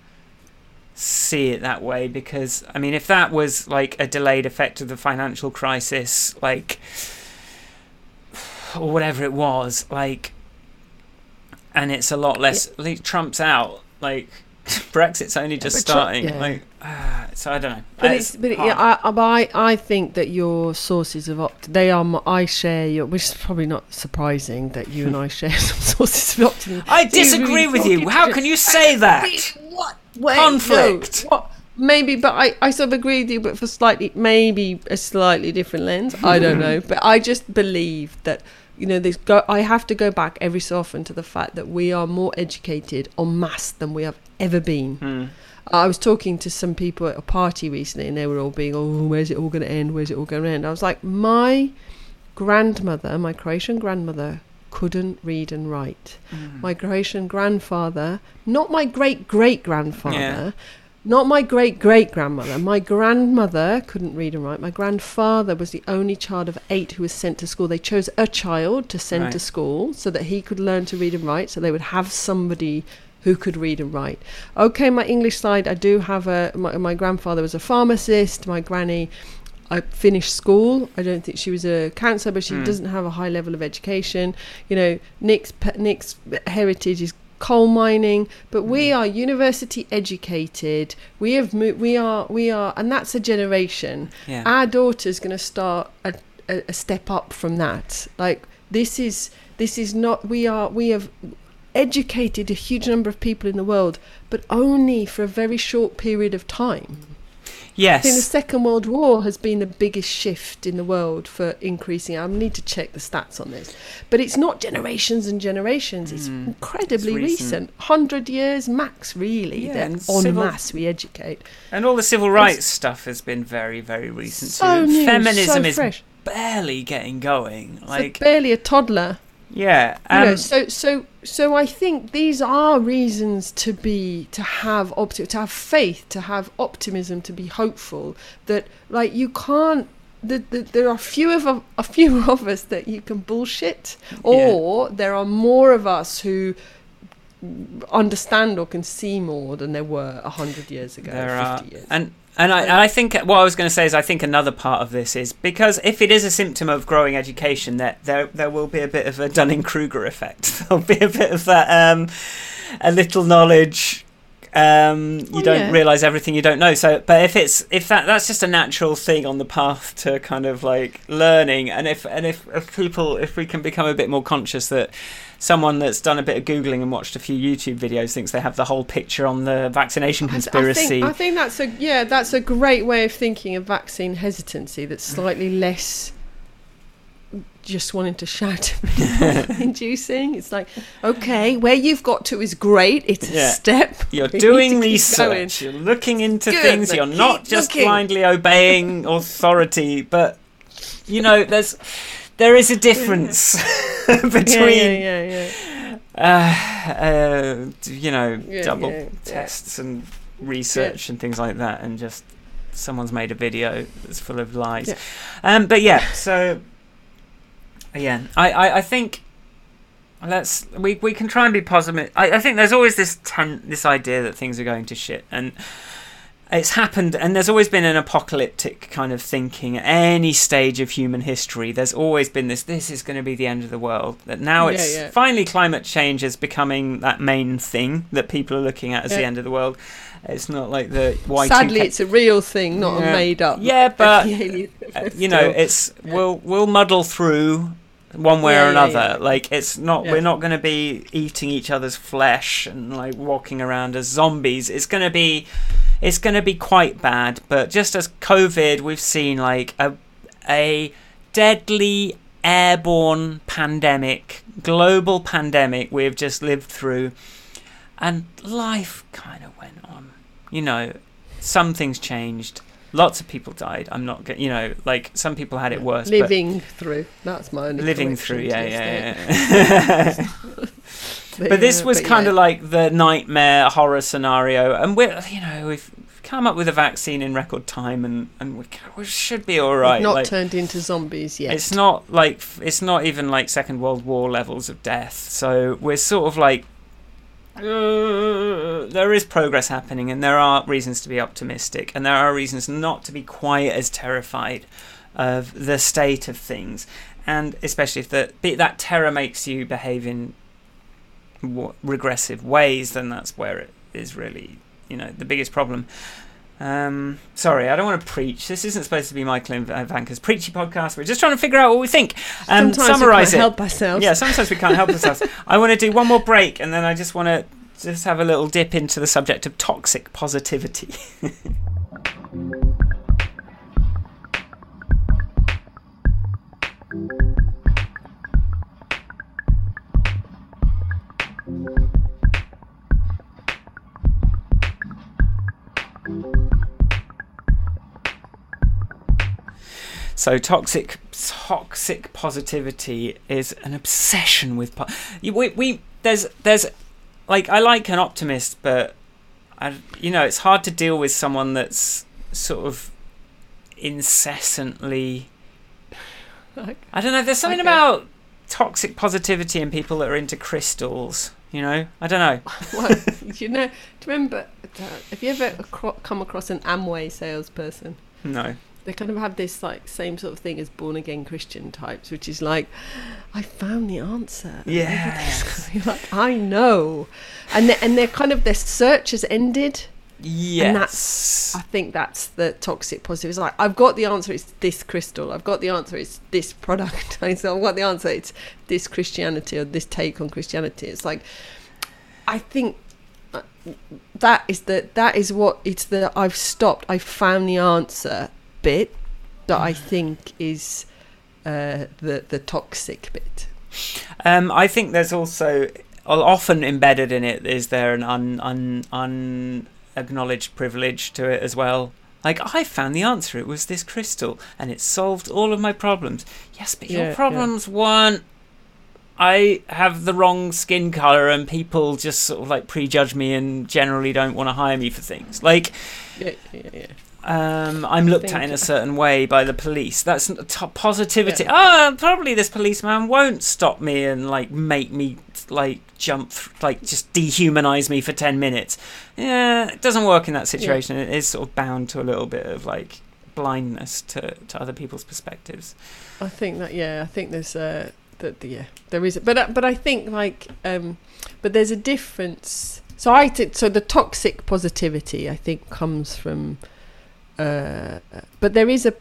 see it that way because I mean, if that was like a delayed effect of the financial crisis, like or whatever it was, like, and it's a lot less. Yeah. Like, Trump's out, like. Brexit's only just starting. yeah. Like, uh, so I don't know. But it's, but yeah, I, I, I think that your sources of opt they are I share your which is probably not surprising that you and I share some sources of optimism. I disagree with you. How can you say that? What Wait, conflict? No, what? Maybe, but I, I sort of agree with you, but for slightly, maybe a slightly different lens. I don't know, but I just believe that you know, this go. I have to go back every so often to the fact that we are more educated en masse than we have ever been. Mm. I was talking to some people at a party recently, and they were all being, "Oh, where's it all going to end? Where's it all going to end?" I was like, my grandmother, my Croatian grandmother, couldn't read and write. Mm. My Croatian grandfather, not my great great grandfather. Yeah. Not my great great grandmother. My grandmother couldn't read and write. My grandfather was the only child of eight who was sent to school. They chose a child to send right. to school so that he could learn to read and write, so they would have somebody who could read and write. Okay, my English side, I do have a. My, my grandfather was a pharmacist. My granny, I finished school. I don't think she was a counsellor, but she mm. doesn't have a high level of education. You know, Nick's Nick's heritage is coal mining, but we hmm. are university educated. We have mo- we are we are, and that's a generation. Yeah. Our daughter's going to start a, a, a step up from that. Like this is this is not we are we have educated a huge number of people in the world, but only for a very short period of time. Yes. I think the Second World War has been the biggest shift in the world for increasing. I need to check the stats on this. But it's not generations and generations, it's mm. incredibly it's recent. recent. 100 years max, really, yeah, that en civil, masse we educate. And all the civil rights it's, stuff has been very, very recent. So new, Feminism so is barely getting going. Like so barely a toddler. Yeah. Um, you know, so so so I think these are reasons to be to have opti- to have faith, to have optimism, to be hopeful. That like you can't. The, the, there are few of a, a few of us that you can bullshit, or yeah. there are more of us who understand or can see more than there were a hundred years ago. There are, years. and and I, and I think what I was going to say is I think another part of this is because if it is a symptom of growing education, that there there will be a bit of a Dunning Kruger effect. There'll be a bit of that, um, a little knowledge. Um, you don't yeah. realize everything you don't know. So, but if it's if that that's just a natural thing on the path to kind of like learning, and if and if, if people if we can become a bit more conscious that someone that's done a bit of googling and watched a few YouTube videos thinks they have the whole picture on the vaccination conspiracy. I think, I think that's a yeah, that's a great way of thinking of vaccine hesitancy. That's slightly less just wanting to shout inducing. It's like, okay, where you've got to is great. It's yeah. a step. You're we doing research. You're looking into Good, things. You're not just looking. blindly obeying authority, but you know, there's there is a difference between yeah, yeah, yeah, uh, uh, you know double tests and research and things like that, and just someone's made a video that's full of lies. Um, but yeah, so yeah, I, I, I think let's we we can try and be positive. I, I think there's always this ten, this idea that things are going to shit and it's happened and there's always been an apocalyptic kind of thinking at any stage of human history. There's always been this this is going to be the end of the world that now it's yeah, finally climate change is becoming that main thing that people are looking at as yeah. the end of the world. It's not like the white sadly it's a real thing not a made up. Yeah but uh, you know it's we'll we'll muddle through one way or another like it's not we're not going to be eating each other's flesh and like walking around as zombies it's going to be it's going to be quite bad. But just as COVID, we've seen like a a deadly airborne pandemic, global pandemic we've just lived through, and life kind of went on. You know, some things changed. Lots of people died. I'm not, you know, like some people had it worse. but- living through. That's my only living through, yeah, yeah, yeah. but this yeah, was but kind yeah. of like the nightmare horror scenario, and we're, you know, we've come up with a vaccine in record time, and and we, we should be all right. We've not like, turned into zombies yet. it's not like it's not even like Second World War levels of death. So we're sort of like. Uh, there is progress happening, and there are reasons to be optimistic, and there are reasons not to be quite as terrified of the state of things, and especially if the, that terror makes you behave in regressive ways, then that's where it is really, you know, the biggest problem. Um, sorry, I don't want to preach. This isn't supposed to be Michael and Vanka's preachy podcast. We're just trying to figure out what we think. Um, Sometimes summarize we it. help ourselves. Yeah, sometimes we can't help ourselves. I want to do one more break, and then I just want to just have a little dip into the subject of toxic positivity. So toxic, toxic positivity is an obsession with. Po- we, we there's there's like I like an optimist, but I you know it's hard to deal with someone that's sort of incessantly. I don't know. There's something Okay. about toxic positivity in people that are into crystals. You know, I don't know. Well, you know, do you remember? uh, Have you ever come across an Amway salesperson? No. They kind of have this like same sort of thing as born again Christian types, which is like, I found the answer. You're like I know, and they, and they're kind of their search has ended. Yes. And that's I think that's the toxic positive. It's like I've got the answer. It's this crystal. I've got the answer. It's this product. I've got the answer. It's this Christianity or this take on Christianity. It's like I think uh, that is the that is what it's the I've stopped. I found the answer bit that I think is uh, the the toxic bit. Um, I think there's also often embedded in it is there an un, un, unacknowledged privilege to it as well. Like I found the answer. It was this crystal, and it solved all of my problems. Yes, but Yeah, your yeah. problems weren't. I have the wrong skin color, and people just sort of like prejudge me and generally don't want to hire me for things. Like Yeah, yeah, yeah. Um, I'm looked at in a certain way by the police. That's t- positivity. Ah, probably this policeman won't stop me and like make me like jump, like just dehumanize me for ten minutes. Yeah, it doesn't work in that situation. It is sort of bound to a little bit of like blindness to to other people's perspectives. I think that yeah, I think there's uh that yeah there is, but uh, but I think like um, but there's a difference. So I so the toxic positivity I think comes from, uh, but there is a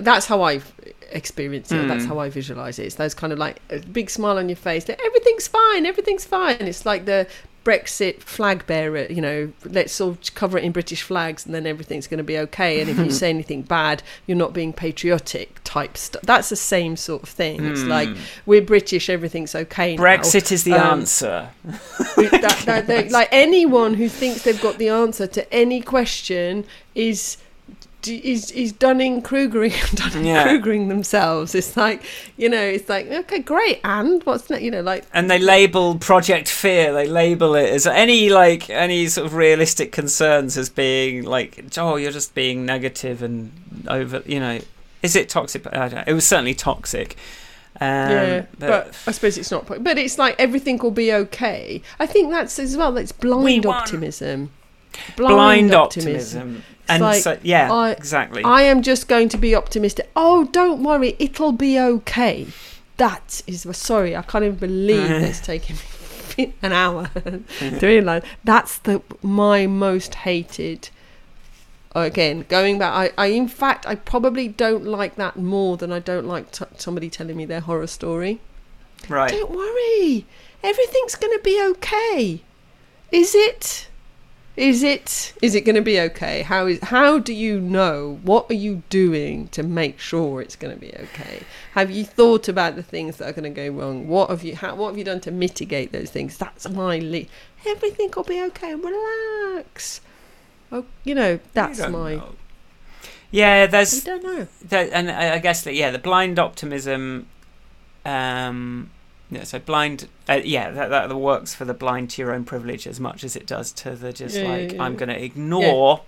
that's how I've experienced it. That's Mm. how I visualize it. It's those kind of like a big smile on your face. That everything's fine. Everything's fine. It's like the Brexit flag bearer, you know, let's all cover it in British flags and then everything's going to be okay. And if you say anything bad, you're not being patriotic type stuff. That's the same sort of thing. It's like, Hmm. we're British, everything's okay. now. Brexit is the Um, answer. That- that- like anyone who thinks they've got the answer to any question is. Is is Dunning Krugering Dunning Yeah. Krugering themselves? It's like you know, it's like okay, great, and what's next? You know, like and they label Project Fear. They label it as any like any sort of realistic concerns as being like, oh, you're just being negative and over. You know, is it toxic? I don't know. It was certainly toxic. Um, yeah, but, I suppose it's not. But it's like everything will be okay. I think that's as well. That's blind won. optimism. Blind, optimism. And like, so, yeah, I- exactly. I am just going to be optimistic. Oh, don't worry, it'll be okay. That is sorry, I can't even believe it's taken me an hour to realise that's the my most hated. Again, going back, I, I in fact I probably don't like that more than I don't like t- somebody telling me their horror story. right. Don't worry, everything's going to be okay. Is it? Is it is it going to be okay? How is how do you know? What are you doing to make sure it's going to be okay? Have you thought about the things that are going to go wrong? What have you how, what have you done to mitigate those things? That's my le- everything will be okay. Relax. Oh, you know that's don't my. know. Yeah, I there's don't know. that, and I I guess that yeah, the blind optimism. Um, yeah, so blind. Uh, yeah, that, that works for the blind to your own privilege as much as it does to the just Yeah, yeah, like yeah, I'm going to ignore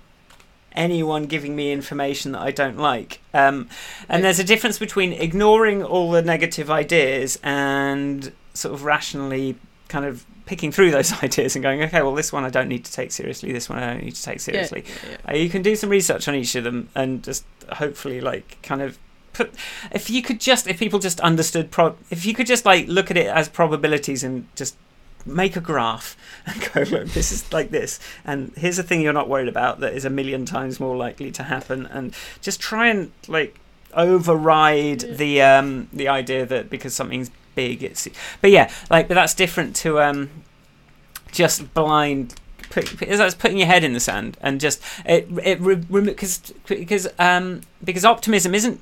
anyone giving me information that I don't like. Um, and Yeah. there's a difference between ignoring all the negative ideas and sort of rationally kind of picking through those ideas and going, okay, well, this one I don't need to take seriously. This one I don't need to take seriously. Yeah, yeah. Uh, you can do some research on each of them and just hopefully like kind of put if you could just if people just understood pro if you could just like look at it as probabilities and just make a graph and go look this is like this and here's a thing you're not worried about that is a million times more likely to happen and just try and like override the um the idea that because something's big it's but yeah like but that's different to um just blind put, like putting your head in the sand and just it it because because um because optimism isn't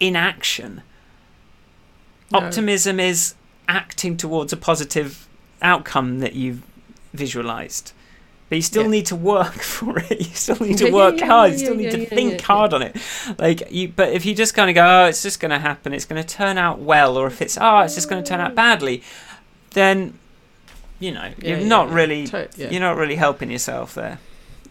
inaction. No. optimism is acting towards a positive outcome that you've visualized but you still Yeah. need to work for it. You still need to work yeah, hard. you still yeah, need to think hard on it. Like you but if you just kind of go oh it's just going to happen it's going to turn out well or if it's oh it's just going to turn out badly then you know you're not really you're not really helping yourself there.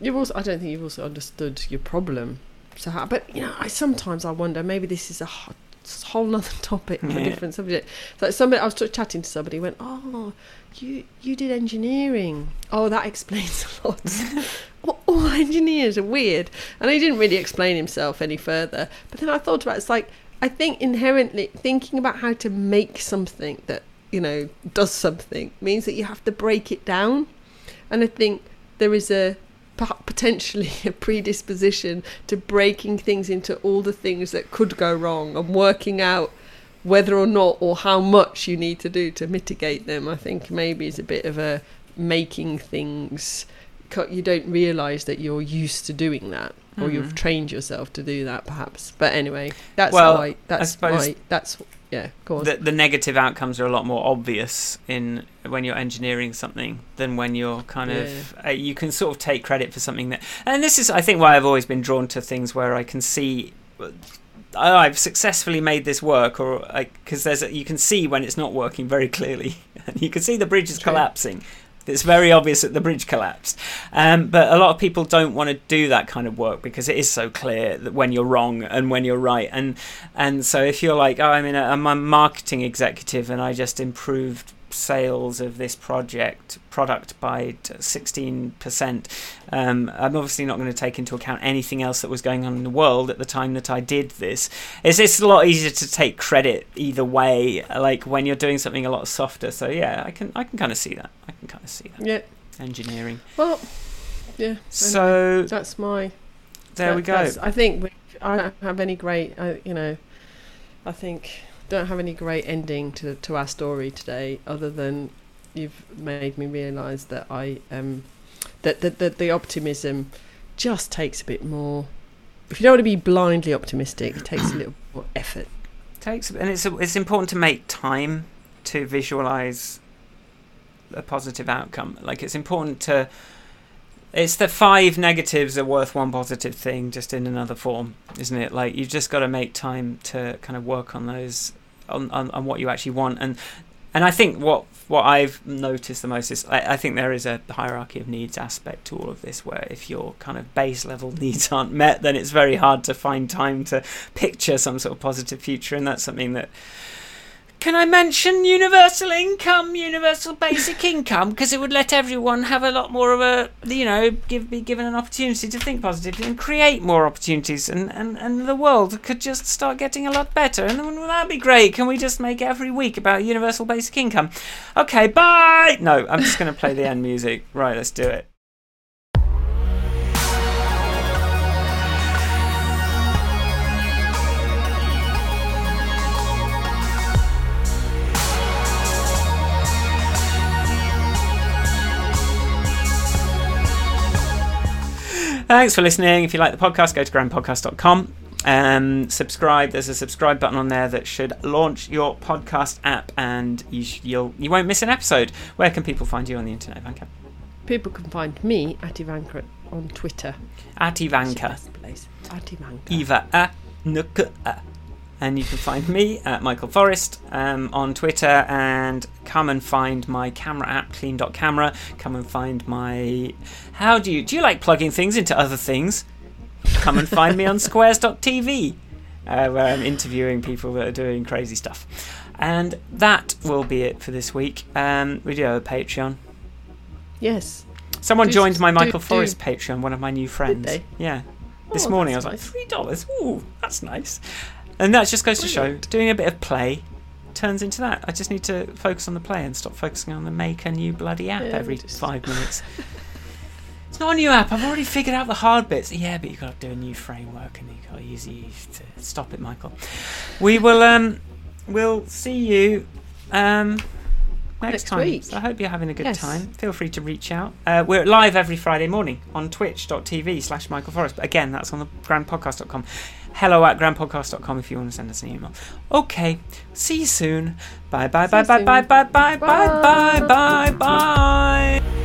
You've also, I don't think you've also understood your problem. So, how, but you know, I sometimes I wonder maybe this is a whole nother topic for Yeah. a different subject. So, somebody I was chatting to somebody went, "Oh, you you did engineering. Oh, that explains a lot. all, all engineers are weird." And he didn't really explain himself any further. But then I thought about it, it's like I think inherently thinking about how to make something that you know does something means that you have to break it down, and I think there is a potentially a predisposition to breaking things into all the things that could go wrong and working out whether or not or how much you need to do to mitigate them. I think maybe is a bit of a making things. You don't realise that you're used to doing that, or you've Mhm. trained yourself to do that, perhaps. But anyway, that's Well, I. That's suppose- my. That's yeah. Go on. the, the negative outcomes are a lot more obvious in when you're engineering something than when you're kind of uh, you can sort of take credit for something that and this is I think why I've always been drawn to things where I can see oh, I've successfully made this work or because there's a, you can see when it's not working very clearly and you can see the bridge is True. collapsing it's very obvious that the bridge collapsed. Um, but a lot of people don't want to do that kind of work because it is so clear that when you're wrong and when you're right. And and so if you're like, oh, I'm in a, I'm a marketing executive and I just improved sales of this project product by sixteen percent, um, I'm obviously not going to take into account anything else that was going on in the world at the time that I did this. It's it's a lot easier to take credit either way, like when you're doing something a lot softer. So yeah, I can I can kind of see that. I can kind of see that yeah. engineering. Well. Yeah. So that's my there That- we go. I think we, I don't have any great, uh, you know, I think don't have any great ending to to our story today, other than you've made me realise that I um that that that the optimism just takes a bit more. If you don't want to be blindly optimistic, it takes a little more effort. takes and it's it's important to make time to visualize a positive outcome like it's important to it's the five negatives are worth one positive thing just in another form isn't it? Like you've just got to make time to kind of work on those on, on, on what you actually want. And and I think what what I've noticed the most is I, I think there is a hierarchy of needs aspect to all of this where if your kind of base level needs aren't met then it's very hard to find time to picture some sort of positive future. And that's something that can I mention universal income, universal basic income, because it would let everyone have a lot more of a, you know, give be given an opportunity to think positively and create more opportunities, and, and, and the world could just start getting a lot better, and wouldn't be great? Can we just make every week about universal basic income? Okay, bye. No, I'm just going to play the end music. Right, let's do it. Thanks for listening. If you like the podcast, go to grandpodcast.com. Um, subscribe. There's a subscribe button on there that should launch your podcast app, and you sh- you'll you won't miss an episode. Where can people find you on the internet, Ivanka? People can find me at Ivanka on Twitter. At Ivanka. At Ivanka. Eva a nuka a. And you can find me at Michael Forrest um, on Twitter and come and find my camera app, clean.camera. Come and find my. How do you. Do you like plugging things into other things? Come and find me on squares.tv uh, where I'm interviewing people that are doing crazy stuff. And that will be it for this week. Um, we do have a Patreon. Yes. Someone Do- joined my Michael do- Forrest Patreon, one of my new friends. Yeah. This Oh, morning I was that's like, three dollars. Ooh, that's nice. And that just goes to show doing a bit of play turns into that. I just need to focus on the play and stop focusing on the make a new bloody app Yeah, every just- five minutes. it's not a new app. I've already figured out the hard bits. Yeah, but you've got to do a new framework and you've got to use these to stop it, Michael. We will um we'll see you um next, Next time. week. So I hope you're having a good Yes. time. Feel free to reach out. Uh, we're live every Friday morning on twitch.tv slash Michael Forrest. But again, that's on the grandpodcast.com. Hello at grandpodcast.com if you want to send us an email. Okay. See you soon. Bye bye bye bye bye bye bye bye bye Bye. bye bye bye.